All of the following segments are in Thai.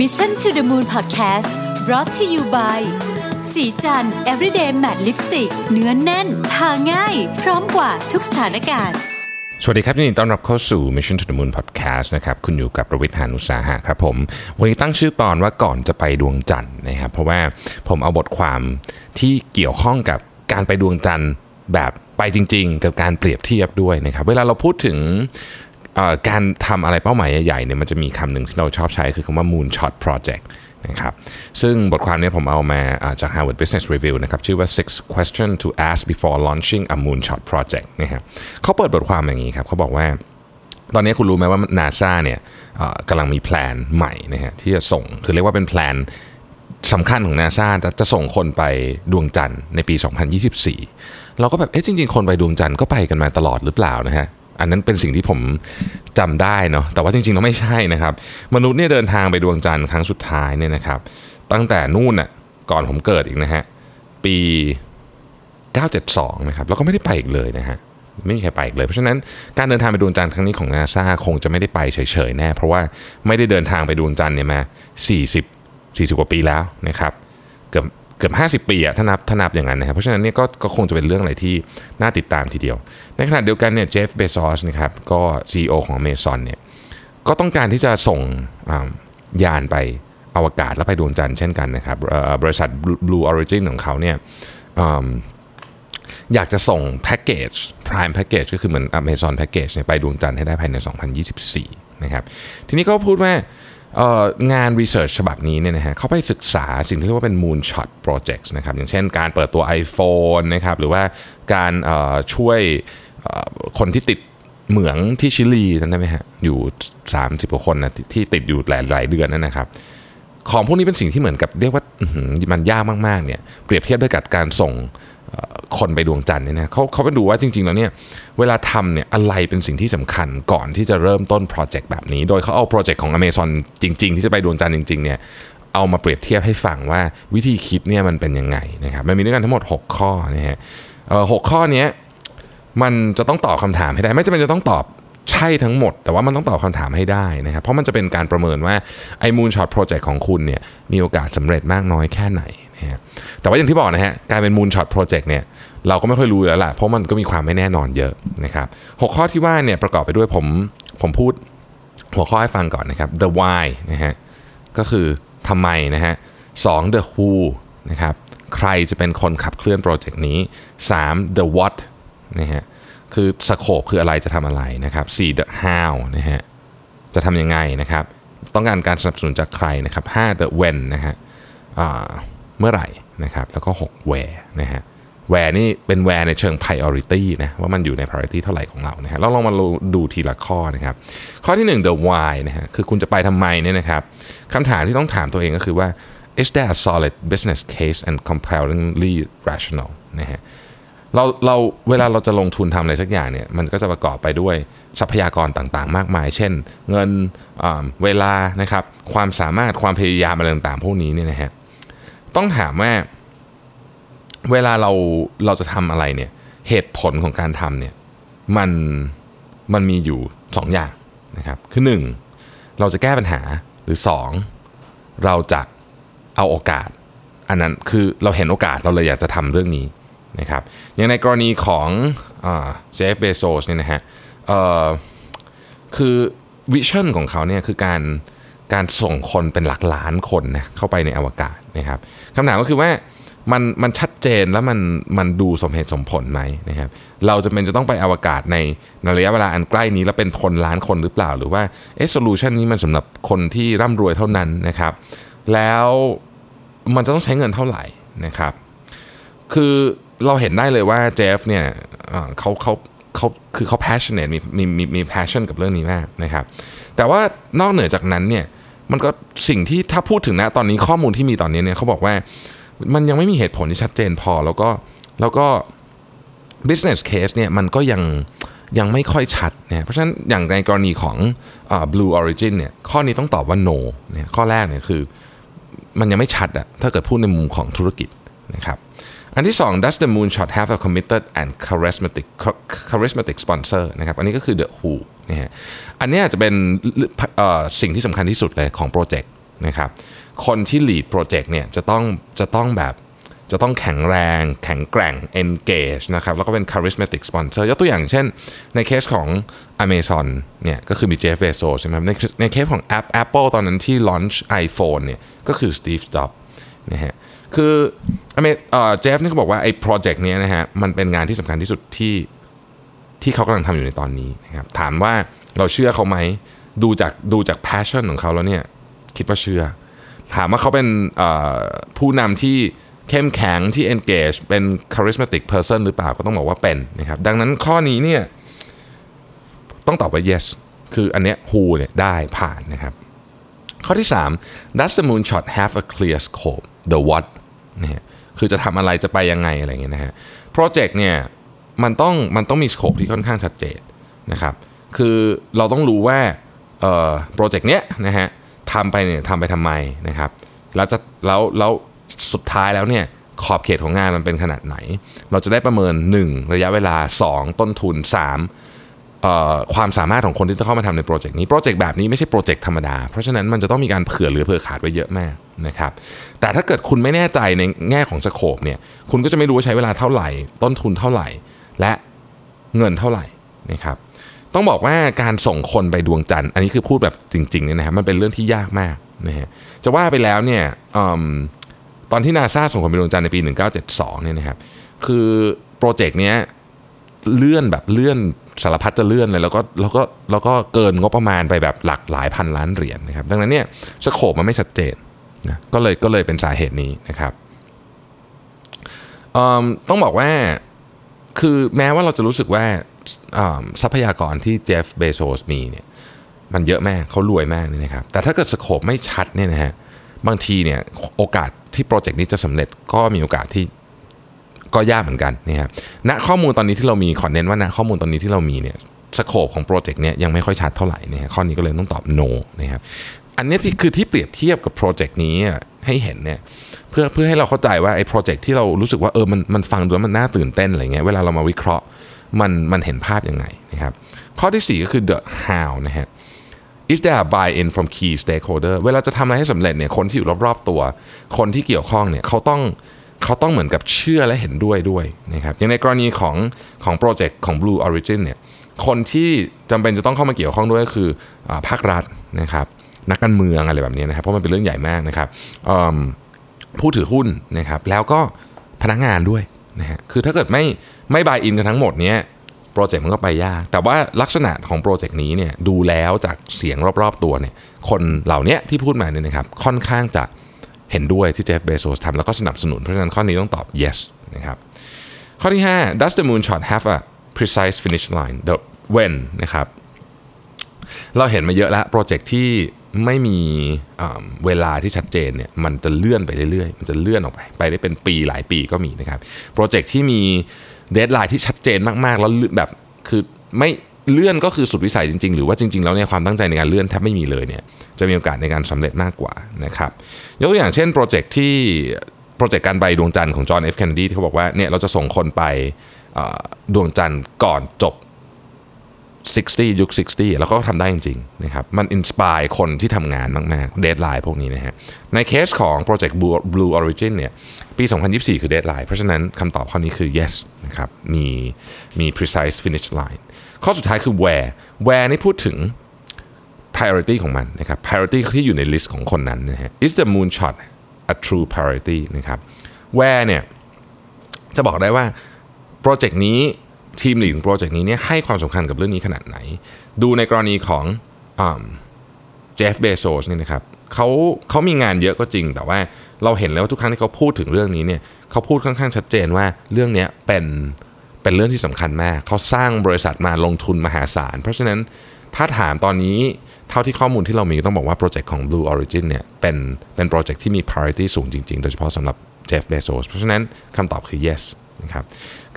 Mission to the Moon Podcast brought to you by สีจัน everyday matte lipstick เนื้อนแน่น ทาง่าย พร้อมกว่าทุกสถานการณ์ สวัสดีครับยินดีต้อนรับเข้าสู่ Mission to the Moon Podcast นะครับคุณอยู่กับประวิทยานุสาหะครับผม วันนี้ตั้งชื่อตอนว่าก่อนจะไปดวงจันทร์นะครับ เพราะว่าผมเอาบทความที่เกี่ยวข้องกับการไปดวงจันทร์แบบไปจริง ๆ กับการเปรียบเทียบด้วยนะครับ เวลาเราพูดถึง การทำอะไรเป้าหมายใหญ่ๆเนี่ยมันจะมีคำหนึ่งที่เราชอบใช้คือคำว่า Moonshot Project นะครับซึ่งบทความนี้ผมเอามาจาก Harvard Business Review นะครับชื่อว่า six question to ask before launching a moonshot project นะครับเขาเปิดบทความอย่างนี้ครับเขาบอกว่า ตอนนี้คุณรู้ไหมว่านาซาเนี่ยกำลังมีแพลนใหม่นะฮะที่จะส่งคือเรียกว่าเป็นแพลนสำคัญของนาซาจะส่งคนไปดวงจันทร์ในปี 2024 เราก็แบบ เอ๊ะจริง ๆ คนไปดวงจันทร์ก็ไปกันมาตลอดหรือเปล่านะฮะ อันนั้นเป็นสิ่งที่ผมจำได้เนาะแต่ว่าจริงๆแล้วไม่ใช่นะครับ มนุษย์เนี่ยเดินทางไปดวงจันทร์ครั้งสุดท้ายเนี่ยนะครับ ตั้งแต่นู่นน่ะก่อนผมเกิดอีกนะฮะปี 972 นะครับแล้วก็ไม่ได้ไปอีกเลยนะฮะไม่มีใครไปอีกเลย เพราะฉะนั้นการเดินทางไปดวงจันทร์ครั้งนี้ของนาซาคงจะไม่ได้ไปเฉยๆแน่ เพราะว่าไม่ได้เดินทางไปดวงจันทร์เนี่ยมา 40 40 กว่าปีแล้วนะครับ เกือบ กือบ 50 ปีอะถ้านับถ้านับอย่างนั้นนะครับเพราะฉะนั้นเนี่ยก็ก็คงจะเป็นเรื่องอะไรที่น่าติดตามทีเดียว ในขณะเดียวกันเนี่ยเจฟเบซอสนะครับก็ CEO ของ Amazon เนี่ยก็ต้องการที่จะส่งยานไปอวกาศแล้วไปดวงจันทร์เช่นกันนะครับบริษัท Blue Origin ของเขาเนี่ยอืมอยากจะส่งแพ็กเกจ Prime Package ก็คือเหมือน Amazon Package เนี่ยไปดวงจันทร์ให้ได้ภายใน 2024 นะครับ ทีนี้ก็พูดว่า งาน Research ฉบับนี้เนี่ยนะฮะเขาไปศึกษาสิ่งที่เรียกว่าเป็น Moonshot Projects นะครับอย่างเช่นการเปิดตัว iPhone นะครับหรือว่าการช่วยคนที่ติดเหมืองที่ชิลีจำได้ไหมฮะอยู่ 30กว่าคนนะที่ติดอยู่หลายหลายเดือนนั่นนะครับ ของพวกนี้เป็นสิ่งที่เหมือนกับเรียกว่ามันยากมากๆเนี่ยเปรียบเทียบด้วยกับการส่ง คนไปดวงจันทร์เนี่ยนะเขาเขาไปดูว่าจริง ๆ แล้วเนี่ยเวลาทำเนี่ยอะไรเป็นสิ่งที่สำคัญก่อนที่จะเริ่มต้น project แบบนี้ โดยเขาเอา project ของ Amazon จริง ๆ ที่จะไปดวงจันทร์จริง ๆ เนี่ยเอามาเปรียบเทียบให้ฟังว่าวิธีคิดเนี่ยมันเป็นยังไงนะครับมันมีด้วยกันทั้งหมด 6 ข้อนะฮะหกข้อนี้มันจะต้องตอบคำถามให้ได้ ไม่จำเป็นจะต้องตอบใช่ทั้งหมด แต่ว่ามันต้องตอบคำถามให้ได้นะครับ เพราะมันจะเป็นการประเมินว่าไอ้ Moonshot Project ของคุณเนี่ยมีโอกาสสำเร็จมากน้อยแค่ไหนนะฮะแต่ว่าอย่างที่บอกนะฮะการเป็น Moonshot Project เนี่ย เราก็ไม่ค่อยรู้แล้วล่ะเพราะมันก็มีความไม่แน่นอนเยอะนะครับหกข้อที่ว่าเนี่ยประกอบไปด้วยผมผมพูดหัวข้อให้ฟังก่อนนะครับ the why นะฮะก็คือทำไมนะฮะสอง the who นะครับใครจะเป็นคนขับเคลื่อนโปรเจกต์นี้สาม the what นะฮะคือสโคปคืออะไรจะทำอะไรนะครับสี่ the how นะฮะจะทำยังไงนะครับ ต้องการการสนับสนุนจากใครนะครับห้า the when นะฮะเมื่อไหร่นะครับ แล้วก็หก where นะฮะ where นี่เป็น where ในเชิง priority นะว่ามันอยู่ใน priority เท่าไหร่ของเรานะฮะเราลองมาดูทีละข้อนะครับ ข้อที่ 1 the why นะฮะคือคุณจะไปทำไมเนี่ยนะครับคำถามที่ต้องถามตัวเองก็คือว่า is there a solid business case and compellingly rational นะฮะเราเราเวลาเราจะลงทุนทำอะไรสักอย่างเนี่ยมันก็จะประกอบไปด้วยทรัพยากรต่างๆ มากมาย เช่น เงินอ่าเวลานะครับความสามารถความพยายามอะไรต่างๆ พวกนี้เนี่ยนะฮะต้องถามว่า เวลาเราเราจะทำอะไรเนี่ยเหตุผลของการทำเนี่ยมันมันมีอยู่สองอย่างนะครับคือหนึ่งเราจะแก้ปัญหาหรือสองเราจะเอาโอกาส อันนั้นคือเราเห็นโอกาสเราเลยอยากจะทำเรื่องนี้นะครับอย่างในกรณีของเจฟเบโซสเนี่ยนะฮะคือ vision ของเขาเนี่ยคือการการส่งคนเป็นหลักล้านคนนะเข้าไปในอวกาศนะครับคำถามก็คือว่า มันมันชัดเจนแล้วมันมันดูสมเหตุสมผลไหมนะครับเราจะเป็นจะต้องไปอวกาศในในระยะเวลาอันใกล้นี้แล้วเป็นคนล้านคนหรือเปล่า หรือว่าเอโซลูชันนี้มันสำหรับคนที่ร่ำรวยเท่านั้นนะครับ แล้วมันจะต้องใช้เงินเท่าไหร่นะครับ คือเราเห็นได้เลยว่าเจฟเนี่ยเอ่อเขาเขาเขาคือเขา passionate มีมีมีมี passion กับเรื่องนี้มากนะครับ แต่ว่านอกเหนือจากนั้นเนี่ยมันก็สิ่งที่ถ้าพูดถึงนะตอนนี้ข้อมูลที่มีตอนนี้เนี่ยเขาบอกว่า มันยังไม่มีเหตุผลที่ชัดเจนพอ แล้วก็แล้วก็ business case เนี่ยมันก็ยังยังไม่ค่อยชัดนะเพราะฉะนั้นอย่างในกรณีของอ Blue Origin เนี่ยข้อนี้ต้องตอบว่า no เนี่ยข้อแรกเนี่ยคือมันยังไม่ชัดอะถ้าเกิดพูดในมุมของธุรกิจนะครับอันที่ 2 does the moonshot have a committed and charismatic charismatic sponsor นะครับอันนี้ก็คือ the who นะฮะอันนี้อาจจะเป็นสิ่งที่สำคัญที่สุดเลยของโปรเจกต์นะครับ คนที่ lead project เนี่ยจะต้องจะต้องแบบจะต้องแข็งแรง แข็งแกร่ง engage นะครับแล้วก็เป็น charismatic sponsor ยกตัวอย่างเช่น ในเคสของ Amazon เนี่ยก็คือมี Jeff Bezos ใช่ไหมในในเคสของ App Apple ตอนนั้นที่ launch iPhone เนี่ยก็คือ Steve Jobs นะฮะคืออเมเอ่อเจฟนี่เขาบอกว่าไอ้โปรเจกต์นี้นะฮะมันเป็นงานที่สำคัญที่สุดที่ที่เขากำลังทำอยู่ในตอนนี้นะครับถามว่าเราเชื่อเขาไหมดูจากดูจาก passion ของเขาแล้วเนี่ยคิดว่าเชื่อ ถามว่าเขาเป็นผู้นำที่เข้มแข็งที่ engage เป็น charismatic person หรือเปล่าก็ต้องบอกว่าเป็นนะครับดังนั้นข้อนี้เนี่ยต้องตอบว่า yes คืออันเนี้ย who เนี่ยได้ผ่านนะครับ ข้อที่ 3 does the moonshot have a clear scope the what นะฮะคือจะทำอะไรจะไปยังไงอะไรเงี้ยนะฮะ project เนี่ยมันต้องมันต้องมี scope ที่ค่อนข้างชัดเจนนะครับคือเราต้องรู้ว่า project เนี้ยนะฮะ ทำไปเนี่ยทำไปทำไมนะครับแล้วจะแล้วแล้วสุดท้ายแล้วเนี่ยขอบเขตของงานมันเป็นขนาดไหน เราจะได้ประเมิน 1 ระยะเวลา 2 ต้นทุน 3 ความสามารถของคนที่จะเข้ามาทำใน project นี้ project แบบนี้ไม่ใช่ project ธรรมดา เพราะฉะนั้นมันจะต้องมีการเผื่อเหลือเผื่อขาดไว้เยอะมากนะครับ แต่ถ้าเกิดคุณไม่แน่ใจในแง่ของสโคปเนี่ย คุณก็จะไม่รู้ว่าใช้เวลาเท่าไหร่ ต้นทุนเท่าไหร่ และเงินเท่าไหร่นะครับ ต้องบอกว่าการส่งคนไปดวงจันทร์ อันนี้คือพูดแบบจริงๆเนี่ยนะฮะมันเป็นเรื่องที่ยากมากนะฮะจะว่าไปแล้วเนี่ยอตอนที่นาซาส่งคนไปดวงจันทร์ในปี 1972เนี่ยนะครับคือโปรเจกต์เนี้ยเลื่อนแบบเลื่อนสารพัดจะเลื่อนเลยแล้วก็แล้วก็แล้วก็เกินงบประมาณไปแบบหลักหลายพันล้านเหรียญนะครับดังนั้นเนี่ยสโคปมันไม่ชัดเจนนะก็เลยก็เลยเป็นสาเหตุนี้นะครับต้องบอกว่าคือแม้ว่าเราจะรู้สึกว่า ทรัพยากรที่เจฟเบโซสมีเนี่ยมันเยอะมากเขารวยมากเนี่ยนะครับ แต่ถ้าเกิดสโคปไม่ชัดเนี่ยนะฮะบางทีเนี่ยโอกาสที่โปรเจกต์นี้จะสำเร็จก็มีโอกาสที่ก็ยากเหมือนกันนะครับณข้อมูลตอนนี้ที่เรามีขอเน้นว่าณข้อมูลตอนนี้ที่เรามีเนี่ยscope ของ project เนี่ยยังไม่ค่อยชัดเท่าไหร่นะฮะข้อนี้ก็เลยต้องตอบ no นะครับอันนี้ที่คือที่เปรียบเทียบกับ project นี้ให้เห็นเนี่ยเพื่อเพื่อให้เราเข้าใจว่าไอ้ project ที่เรารู้สึกว่าเออมันมันฟังดูแล้วมันน่าตื่นเต้นอะไรเงี้ยเวลาเรามาวิเคราะห์ มันมันเห็นภาพยังไงนะครับข้อที่ 4 ก็คือ the how นะฮะ is there a buy-in from key stakeholder เวลาจะทำอะไรให้สำเร็จเนี่ยคนที่อยู่รอบๆตัว คนที่เกี่ยวข้องเนี่ยเขาต้องเขาต้องเหมือนกับเชื่อและเห็นด้วยด้วยนะครับอย่างในกรณีของของ project ของ Blue Origin เนี่ยคนที่จำเป็นจะต้องเข้ามาเกี่ยวข้องด้วยก็คืออาภาครัฐนะครับนักการเมืองอะไรแบบนี้นะครับเพราะมันเป็นเรื่องใหญ่มากนะครับผู้ถือหุ้นนะครับแล้วก็พนักงานด้วย นะฮะคือถ้าเกิดไม่ไม่ buy-in กันทั้งหมดเนี้ย project มันก็ไปยาก แต่ว่าลักษณะของ project นี้เนี่ยดูแล้วจากเสียงรอบๆตัวเนี่ยคนเหล่านี้ที่พูดมาเนี่ยนะครับค่อนข้างจะเห็นด้วยที่เจฟเบโซสทำแล้วก็สนับสนุน เพราะฉะนั้นข้อนี้ต้องตอบ yes นะครับข้อที่ 5 does the moonshot have a precise finish line the when นะครับเราเห็นมาเยอะแล้ว project ที่ ไม่มีเวลาที่ชัดเจนเนี่ยมันจะเลื่อนไปเรื่อยๆ มันจะเลื่อนออกไป ไปได้เป็นปีหลายปีก็มีนะครับ project ที่มี deadline ที่ชัดเจนมากๆ แล้วแบบคือไม่เลื่อนก็คือสุดวิสัยจริง ๆ หรือว่าจริง ๆ แล้วเนี่ยความตั้งใจในการเลื่อนแทบไม่มีเลยเนี่ยจะมีโอกาสในการสำเร็จมากกว่านะครับยกตัวอย่างเช่น project ที่ project การไปดวงจันทร์ของจอห์นเอฟเคนเนดีที่เขาบอกว่าเนี่ยเราจะส่งคนไปดวงจันทร์ก่อนจบ 60 ยุค 60 แล้วก็ทำได้จริงๆนะครับมัน inspire คนที่ทำงานมากๆ deadline พวกนี้นะฮะในเคสของ project Blue Origin เนี่ยปี 2024 คือ deadline เพราะฉะนั้นคำตอบข้อนี้คือ yes นะครับมีมี precise finish line ข้อสุดท้ายคือ where where นี่พูดถึง priority ของมันนะครับ priority ที่อยู่ในลิสต์ของคนนั้นนะฮะ is the moonshot a true priority นะครับ where เนี่ยจะบอกได้ว่าโปรเจกต์นี้ ทีม lead โปรเจกต์นี้เนี่ยให้ความสำคัญกับเรื่องนี้ขนาดไหน ดูในกรณีของเจฟเบโซสเนี่ยนะครับเขาเขามีงานเยอะก็จริง แต่ว่าเราเห็นแล้วว่าทุกครั้งที่เขาพูดถึงเรื่องนี้เนี่ยเขาพูดค่อนข้างชัดเจนว่าเรื่องนี้เป็นเป็นเรื่องที่สำคัญมาก เขาสร้างบริษัทมาลงทุนมหาศาล เพราะฉะนั้นถ้าถามตอนนี้เท่าที่ข้อมูลที่เรามีต้องบอกว่าโปรเจกต์ของ Blue Origin เนี่ยเป็นเป็นโปรเจกต์ที่มี priority สูงจริง ๆ โดยเฉพาะสำหรับเจฟเบโซสเพราะฉะนั้นคำตอบคือ yes นะครับ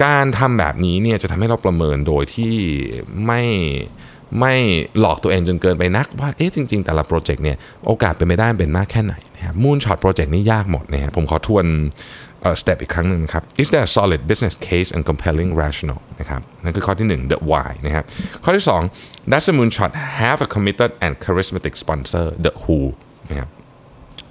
การทำแบบนี้เนี่ยจะทำให้เราประเมินโดยที่ไม่ไม่หลอกตัวเองจนเกินไปนักว่าเอ๊ะจริง ๆ แต่ละโปรเจกต์เนี่ยโอกาสเป็นไปได้เป็นมากแค่ไหนนะครับ moonshot project นี้ยากหมดนะฮะผมขอทวนสเต็ปอีกครั้งหนึ่งครับ is there a solid business case and compelling rational นะครับนั่นคือข้อที่ 1 the why นะครับข้อที่ 2 does the moonshot have a committed and charismatic sponsor the who นะครับ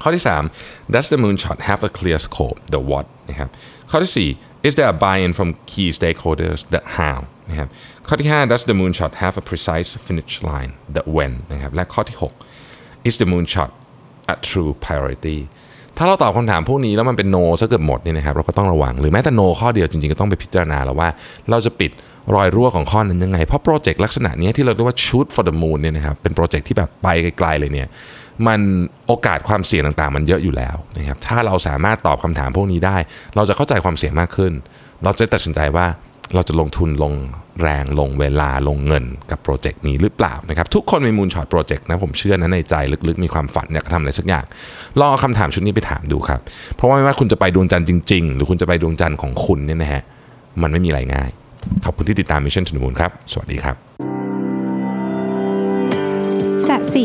ข้อที่ 3 does the moonshot have a clear scope the what นะครับข้อที่ 4 is there a buy-in from key stakeholders the how นะครับข้อที่ 5 does the moonshot have a precise finish line the when นะครับและข้อที่ 6 is the moonshot a true priority ถ้าเราตอบคำถามพวกนี้แล้วมันเป็น no ซะเกือบหมดนี่นะครับเราก็ต้องระวัง หรือแม้แต่ no ข้อเดียวจริงๆ ก็ต้องไปพิจารณาแล้วว่า เราจะปิดรอยรั่วของข้อนั้นยังไง เพราะโปรเจกต์ลักษณะนี้ที่เราเรียกว่า shoot for the moon เนี่ยนะครับเป็นโปรเจกต์ที่แบบไปไกลๆเลยเนี่ย มันโอกาสความเสี่ยงต่างๆ มันเยอะอยู่แล้วนะครับถ้าเราสามารถตอบคำถามพวกนี้ได้ เราจะเข้าใจความเสี่ยงมากขึ้น เราจะตัดสินใจว่าเราจะลงทุนลงแรงลงเวลาลงเงินกับโปรเจกต์นี้หรือเปล่านะครับทุกคนมี moonshot project นะผมเชื่อนะในใจลึกๆ มีความฝันอยากทำอะไรสักอย่างลองเอาคำถามชุดนี้ไปถามดูครับ เพราะว่าไม่ว่าคุณจะไปดวงจันทร์จริง ๆ หรือคุณจะไปดวงจันทร์ของคุณเนี่ยนะฮะมันไม่มีอะไรง่าย ขอบคุณที่ติดตาม Mission to the Moon ครับ สวัสดีครับสัสิ